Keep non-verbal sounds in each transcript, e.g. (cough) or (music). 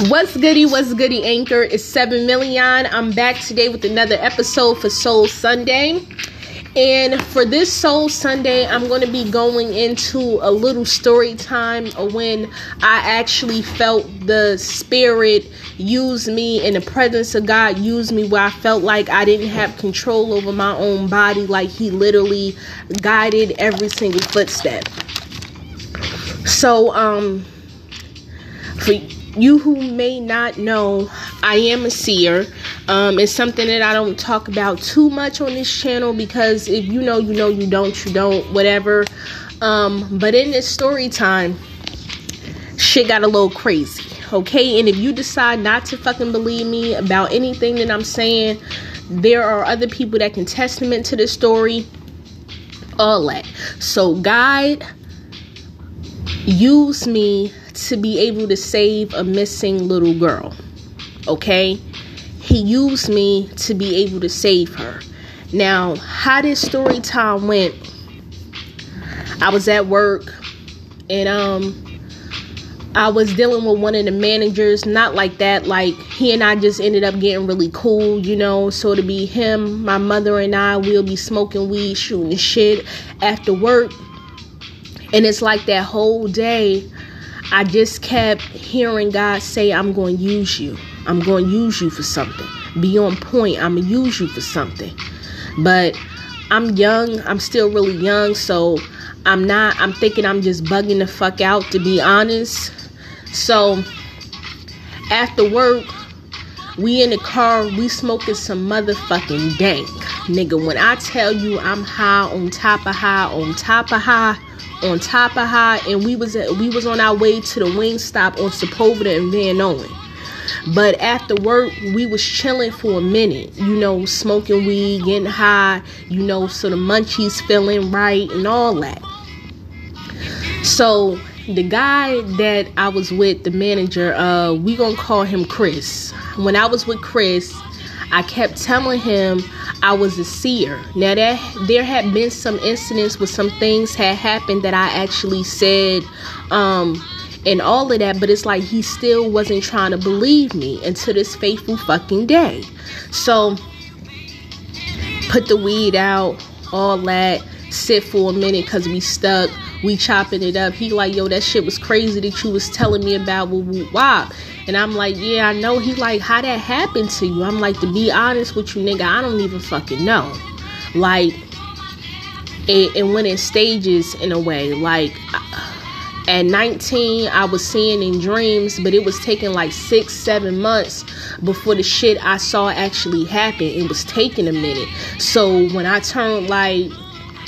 What's goody? What's goody? Anchor is 7 million. I'm back today with another episode for Soul Sunday. And for this Soul Sunday, I'm going to be going into a little story time when I actually felt the Spirit use me and the presence of God use me where I felt like I didn't have control over my own body, like He literally guided every single footstep. So, um, for you who may not know, I am a seer. Um, it's something that I don't talk about too much on this channel because if you know, you know, you don't, you don't, whatever. Um, but in this story time, shit got a little crazy, okay? And if you decide not to fucking believe me about anything that I'm saying, there are other people that can testament to the story, all that. So, God, use me to be able to save a missing little girl. Okay? He used me to be able to save her. Now, how this story time went, I was at work and um I was dealing with one of the managers, not like that, like he and I just ended up getting really cool, you know. So to be him, my mother and I, we'll be smoking weed, shooting shit after work. And it's like that whole day, I just kept hearing God say, I'm going to use you. I'm going to use you for something. Be on point. I'm going to use you for something. But I'm young. I'm still really young. So I'm not, I'm thinking I'm just bugging the fuck out, to be honest. So after work, we in the car, we smoking some motherfucking dank. Nigga, when I tell you I'm high on top of high on top of high, on top of high and we was at, we was on our way to the wing stop on Sepulveda and Vanowen. But after work, we was chilling for a minute, you know, smoking weed, getting high, you know, so the munchies feeling right and all that. So the guy that I was with, the manager, uh, we gonna call him Chris. When I was with Chris, I kept telling him I was a seer. Now that there had been some incidents where some things had happened that I actually said um and all of that, but it's like he still wasn't trying to believe me until this faithful fucking day. So put the weed out, all that, sit for a minute because we stuck. We chopping it up. He like, yo, that shit was crazy that you was telling me about woo wop. And I'm like, yeah, I know. He like, how that happened to you? I'm like, to be honest with you, nigga, I don't even fucking know. Like, it, it went in stages in a way. Like, at 19, I was seeing in dreams, but it was taking like six, seven months before the shit I saw actually happen. It was taking a minute. So when I turned like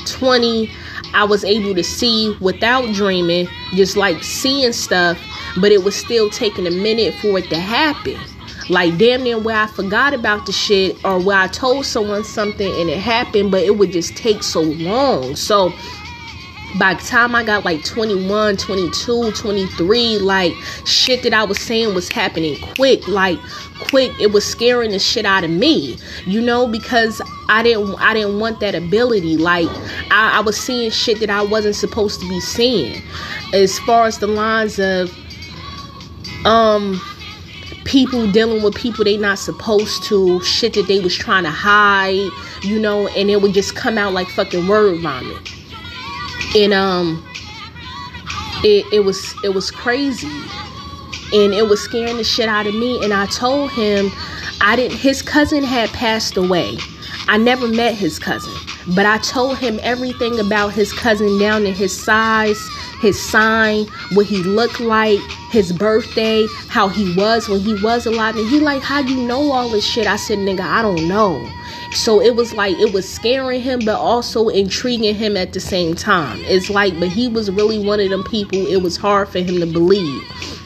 20, I was able to see without dreaming, just like seeing stuff but it was still taking a minute for it to happen. Like damn near where I forgot about the shit or where I told someone something and it happened, but it would just take so long. So by the time I got like 21, 22, 23, like shit that I was saying was happening quick, like quick. It was scaring the shit out of me, you know, because I didn't I didn't want that ability. Like I, I was seeing shit that I wasn't supposed to be seeing. As far as the lines of um people dealing with people they not supposed to shit that they was trying to hide you know and it would just come out like fucking word vomit. And um it, it was it was crazy. And it was scaring the shit out of me. And i told him i didn't his cousin had passed away. I never met his cousin. But i told him everything about his cousin down to his size his sign, what he looked like, his birthday, how he was when he was alive. And he like, how you know all this shit? I said, nigga, I don't know. So it was like it was scaring him, but also intriguing him at the same time. It's like, but he was really one of them people. It was hard for him to believe.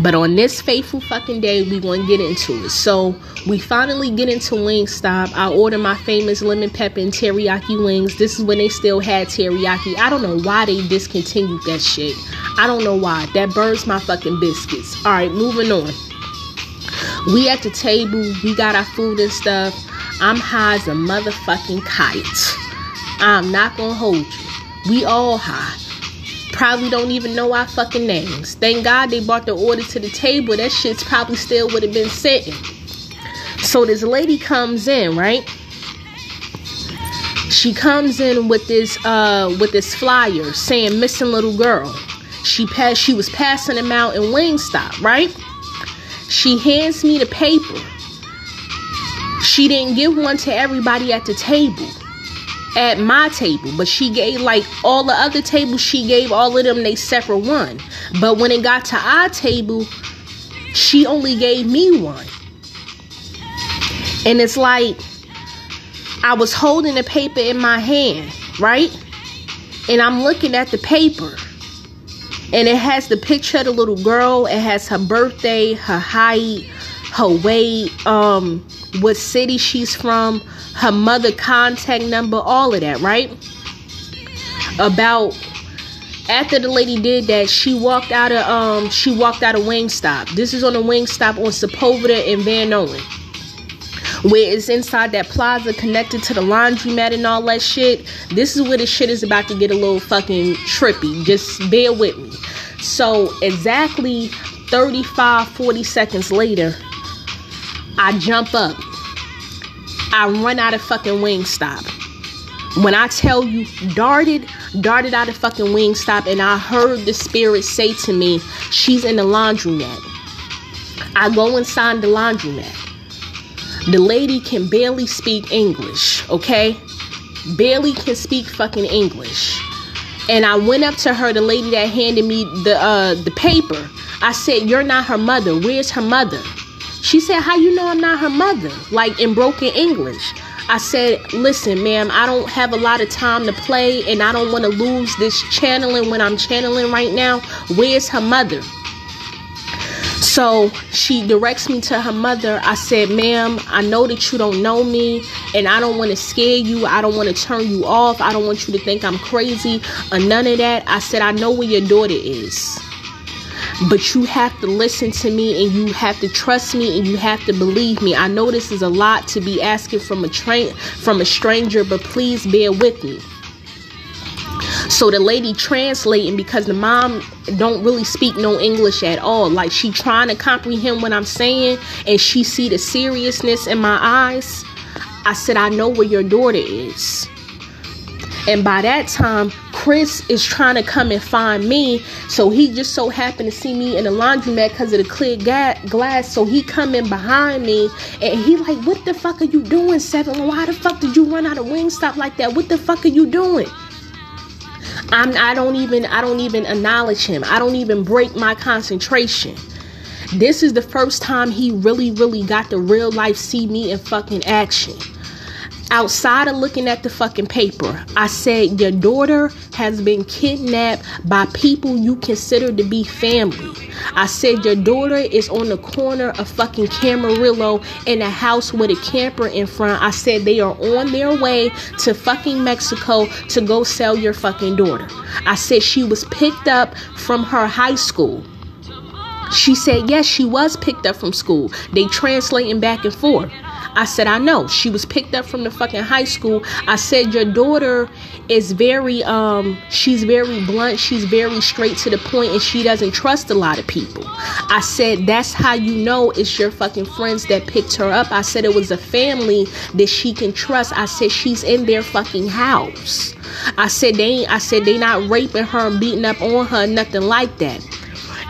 But on this faithful fucking day, we gonna get into it. So we finally get into Wingstop. I order my famous lemon pepper and teriyaki wings. This is when they still had teriyaki. I don't know why they discontinued that shit. I don't know why. That burns my fucking biscuits. All right, moving on. We at the table. We got our food and stuff. I'm high as a motherfucking kite. I'm not gonna hold you. We all high probably don't even know our fucking names. Thank God they brought the order to the table. That shit's probably still would have been sitting. So this lady comes in, right? She comes in with this uh with this flyer saying missing little girl. She passed she was passing them out in Wingstop, right? She hands me the paper. She didn't give one to everybody at the table at my table, but she gave like all the other tables, she gave all of them they separate one. But when it got to our table, she only gave me one. And it's like I was holding the paper in my hand, right? And I'm looking at the paper. And it has the picture of the little girl. It has her birthday, her height, her weight, um, what city she's from, her mother contact number, all of that, right? About after the lady did that, she walked out of um she walked out of Wingstop. This is on the Wingstop on Sepulveda and Vanowen. Where it's inside that plaza connected to the laundromat and all that shit. This is where the shit is about to get a little fucking trippy. Just bear with me. So exactly 35, 40 seconds later, I jump up I run out of fucking Wingstop. When I tell you, darted, darted out of fucking Wingstop, and I heard the spirit say to me, She's in the laundromat. I go inside the laundromat. The lady can barely speak English, okay? Barely can speak fucking English. And I went up to her, the lady that handed me the uh the paper. I said, You're not her mother. Where's her mother? She said, How you know I'm not her mother? Like in broken English. I said, Listen, ma'am, I don't have a lot of time to play and I don't want to lose this channeling when I'm channeling right now. Where's her mother? So she directs me to her mother. I said, Ma'am, I know that you don't know me and I don't want to scare you. I don't want to turn you off. I don't want you to think I'm crazy or none of that. I said, I know where your daughter is. But you have to listen to me and you have to trust me and you have to believe me. I know this is a lot to be asking from a train from a stranger, but please bear with me. So the lady translating because the mom don't really speak no English at all. Like she trying to comprehend what I'm saying and she see the seriousness in my eyes. I said, I know where your daughter is. And by that time, Chris is trying to come and find me. So he just so happened to see me in the laundromat because of the clear ga- glass. So he come in behind me and he like, what the fuck are you doing, Seven? Why the fuck did you run out of Wingstop like that? What the fuck are you doing? I'm I don't even I don't even acknowledge him. I don't even break my concentration. This is the first time he really, really got the real life see me in fucking action outside of looking at the fucking paper, I said, Your daughter has been kidnapped by people you consider to be family. I said, Your daughter is on the corner of fucking Camarillo in a house with a camper in front. I said, They are on their way to fucking Mexico to go sell your fucking daughter. I said, She was picked up from her high school. She said, Yes, she was picked up from school. They translating back and forth. I said, I know. She was picked up from the fucking high school. I said, Your daughter is very, um, she's very blunt. She's very straight to the point and she doesn't trust a lot of people. I said, That's how you know it's your fucking friends that picked her up. I said, It was a family that she can trust. I said, She's in their fucking house. I said, They ain't, I said, They not raping her and beating up on her, nothing like that.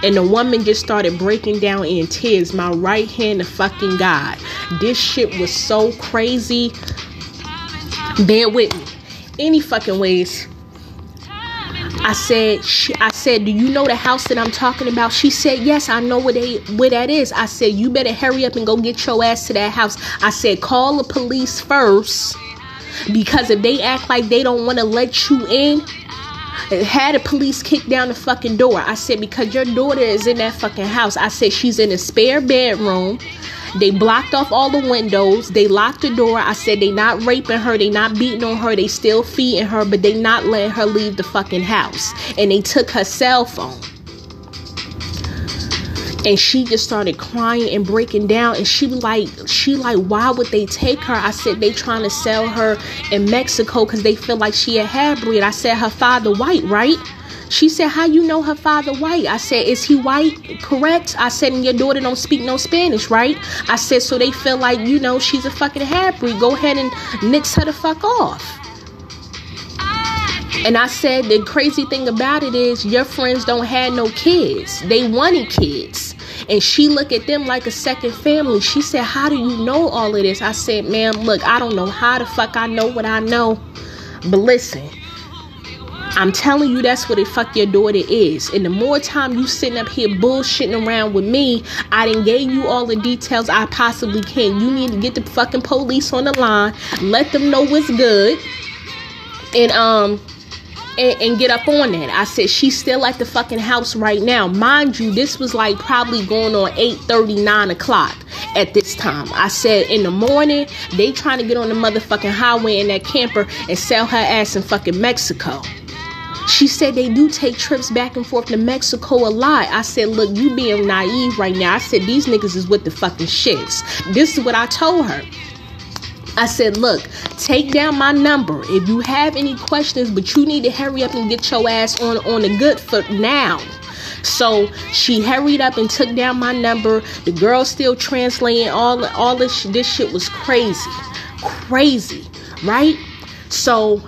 And the woman just started breaking down in tears. My right hand to fucking God. This shit was so crazy. Bear with me. Any fucking ways. I said, she, I said, do you know the house that I'm talking about? She said, yes, I know where they where that is. I said, you better hurry up and go get your ass to that house. I said, call the police first because if they act like they don't want to let you in, had the police kick down the fucking door. I said, because your daughter is in that fucking house. I said, she's in a spare bedroom. They blocked off all the windows. They locked the door. I said they not raping her. They not beating on her. They still feeding her, but they not letting her leave the fucking house. And they took her cell phone and she just started crying and breaking down and she like she like why would they take her i said they trying to sell her in mexico because they feel like she a half breed i said her father white right She said, How you know her father white? I said, Is he white? Correct? I said, And your daughter don't speak no Spanish, right? I said, So they feel like, you know, she's a fucking half breed. Go ahead and nix her the fuck off. And I said, The crazy thing about it is, your friends don't have no kids. They wanted kids. And she looked at them like a second family. She said, How do you know all of this? I said, Ma'am, look, I don't know how the fuck I know what I know. But listen, I'm telling you, that's what the fuck your daughter is. And the more time you sitting up here bullshitting around with me, I didn't gave you all the details I possibly can. You need to get the fucking police on the line, let them know what's good, and um, and, and, get up on that. I said she's still at the fucking house right now. Mind you, this was like probably going on 8 39 o'clock at this time. I said in the morning, they trying to get on the motherfucking highway in that camper and sell her ass in fucking Mexico. She said they do take trips back and forth to Mexico a lot. I said, look, you being naive right now. I said, these niggas is with the fucking shits. This is what I told her. I said, look, take down my number. If you have any questions, but you need to hurry up and get your ass on, on a good foot now. So she hurried up and took down my number. The girl still translating all all this this shit was crazy. Crazy, right? So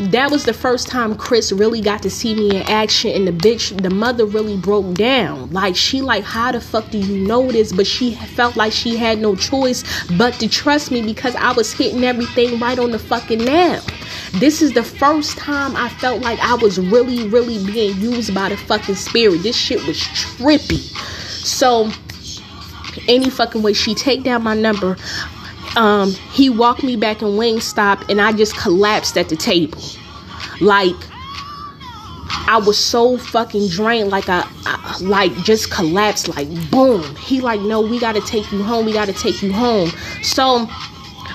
that was the first time Chris really got to see me in action and the bitch the mother really broke down. Like she like how the fuck do you know this? But she felt like she had no choice but to trust me because I was hitting everything right on the fucking nail. This is the first time I felt like I was really really being used by the fucking spirit. This shit was trippy. So any fucking way she take down my number um, he walked me back in Wingstop and I just collapsed at the table. Like, I was so fucking drained, like I, I, like just collapsed, like boom. He like, no, we gotta take you home. We gotta take you home. So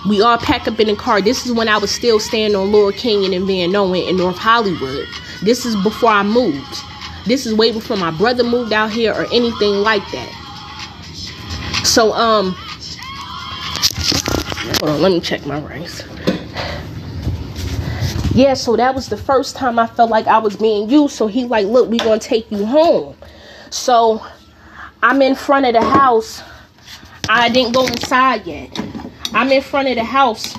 we all pack up in the car. This is when I was still staying on Laurel Canyon and Vanowen in North Hollywood. This is before I moved. This is way before my brother moved out here or anything like that. So um Hold on, let me check my rings. Yeah, so that was the first time I felt like I was being used. So he like, look, we gonna take you home. So I'm in front of the house. I didn't go inside yet. I'm in front of the house.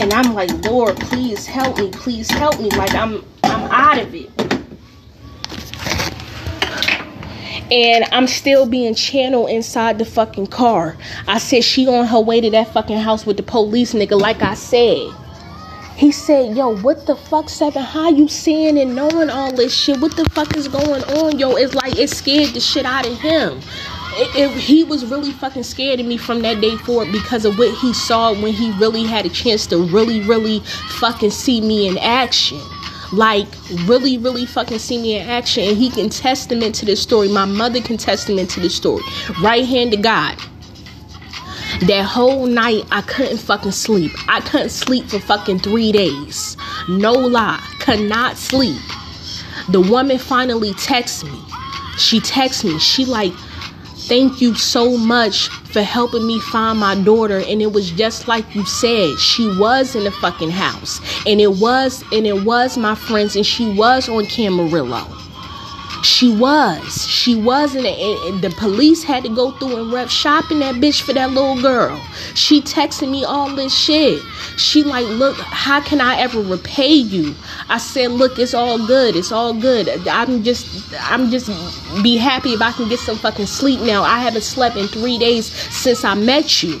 And I'm like, Lord, please help me. Please help me. Like I'm I'm out of it. And I'm still being channeled inside the fucking car. I said she on her way to that fucking house with the police nigga, like I said. He said, yo, what the fuck, Seven? How you seeing and knowing all this shit? What the fuck is going on, yo? It's like it scared the shit out of him. It, it, he was really fucking scared of me from that day forward because of what he saw when he really had a chance to really, really fucking see me in action like really really fucking see me in action and he can testament to this story. My mother can testament to this story. Right hand to god. That whole night i couldn't fucking sleep. I couldn't sleep for fucking three days. No lie. Could not sleep. The woman finally texts me. She texts me. She like thank you so much for helping me find my daughter. And it was just like you said she was in the fucking house. And it was and it was my friends and she was on Camarillo she was. She was it and the police had to go through and rep shopping that bitch for that little girl. She texting me all this shit. She like look how can i ever repay you? I said look it's all good. It's all good. I'm just i'm just be happy if i can get some fucking sleep now. I haven't slept in three days since i met you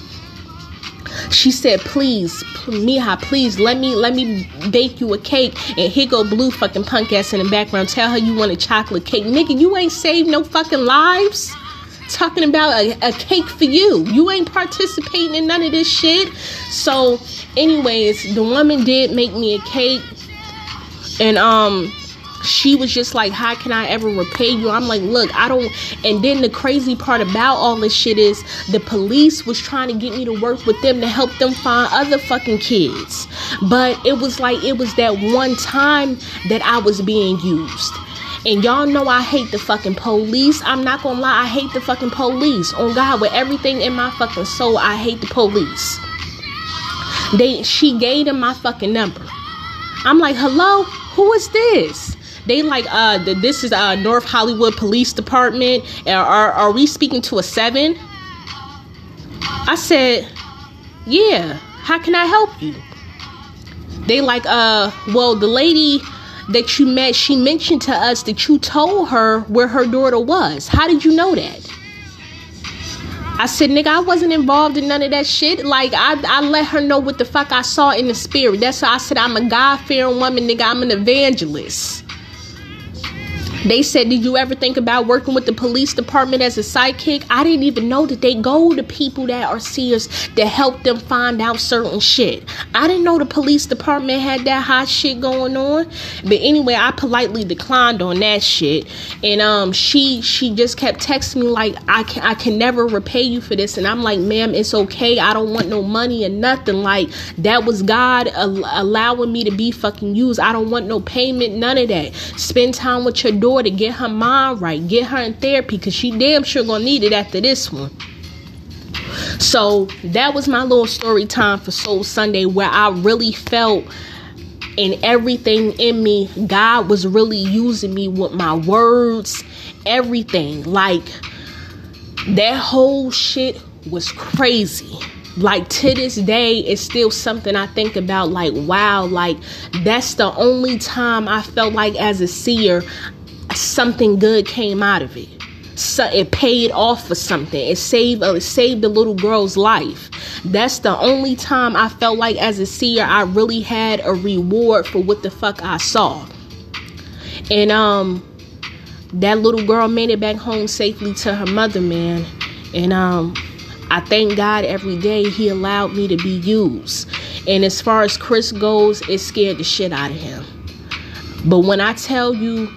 she said, "Please, Mija, please let me let me bake you a cake." And here go blue fucking punk ass in the background. Tell her you want a chocolate cake, nigga. You ain't saved no fucking lives. Talking about a, a cake for you. You ain't participating in none of this shit. So, anyways, the woman did make me a cake, and um, she was just like, How can I ever repay you? I'm like, Look, I don't. And then the crazy part about all this shit is the police was trying to get me to work with them to help them find other fucking kids. But it was like, it was that one time that I was being used. And y'all know I hate the fucking police. I'm not gonna lie, I hate the fucking police. On God, with everything in my fucking soul, I hate the police. They she gave them my fucking number. I'm like, hello? who is this? They like, uh, the, this is uh North Hollywood Police Department. Are, are are we speaking to a seven? I said, yeah. How can I help you? They like, uh, well, the lady that you met, she mentioned to us that you told her where her daughter was. How did you know that? I said, nigga, I wasn't involved in none of that shit. Like, I, I let her know what the fuck I saw in the spirit. That's why I said I'm a God fearing woman, nigga. I'm an evangelist. They said, Did you ever think about working with the police department as a sidekick? I didn't even know that they go to people that are seers to help them find out certain shit. I didn't know the police department had that hot shit going on. But anyway, I politely declined on that shit. And um she she just kept texting me like I can I can never repay you for this. And I'm like, ma'am, it's okay. I don't want no money or nothing. Like that was God al- allowing me to be fucking used. I don't want no payment, none of that. Spend time with your daughter to get her mind right, get her in therapy, because she damn sure gonna need it after this one. So that was my little story time for Soul Sunday, where I really felt in everything in me, God was really using me with my words, everything. Like that whole shit was crazy like to this day it's still something i think about like wow like that's the only time i felt like as a seer something good came out of it. So it paid off for something. It saved uh, it saved the little girl's life. That's the only time I felt like as a seer I really had a reward for what the fuck I saw. And um that little girl made it back home safely to her mother, man. And um I thank God every day he allowed me to be used. And as far as Chris goes, it scared the shit out of him. But when I tell you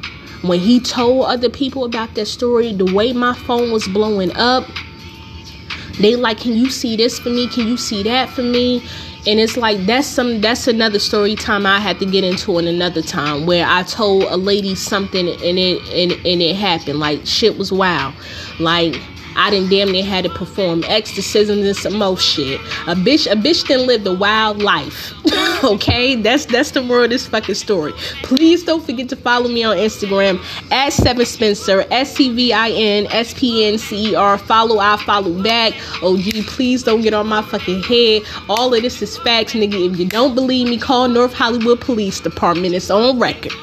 when he told other people about that story, the way my phone was blowing up, they like, can you see this for me? Can you see that for me? And it's like that's some that's another story time I had to get into in another time where I told a lady something and it and, and it happened. Like shit was wild. Like I didn't damn near had to perform exorcisms and some more shit. A bitch, a bitch didn't live the wild life. (laughs) okay, that's that's the moral of this fucking story. Please don't forget to follow me on Instagram at Seven Spencer, S C V I N S P N C E R. Follow, I follow back. Gee, please don't get on my fucking head. All of this is facts, nigga. If you don't believe me, call North Hollywood Police Department. It's on record.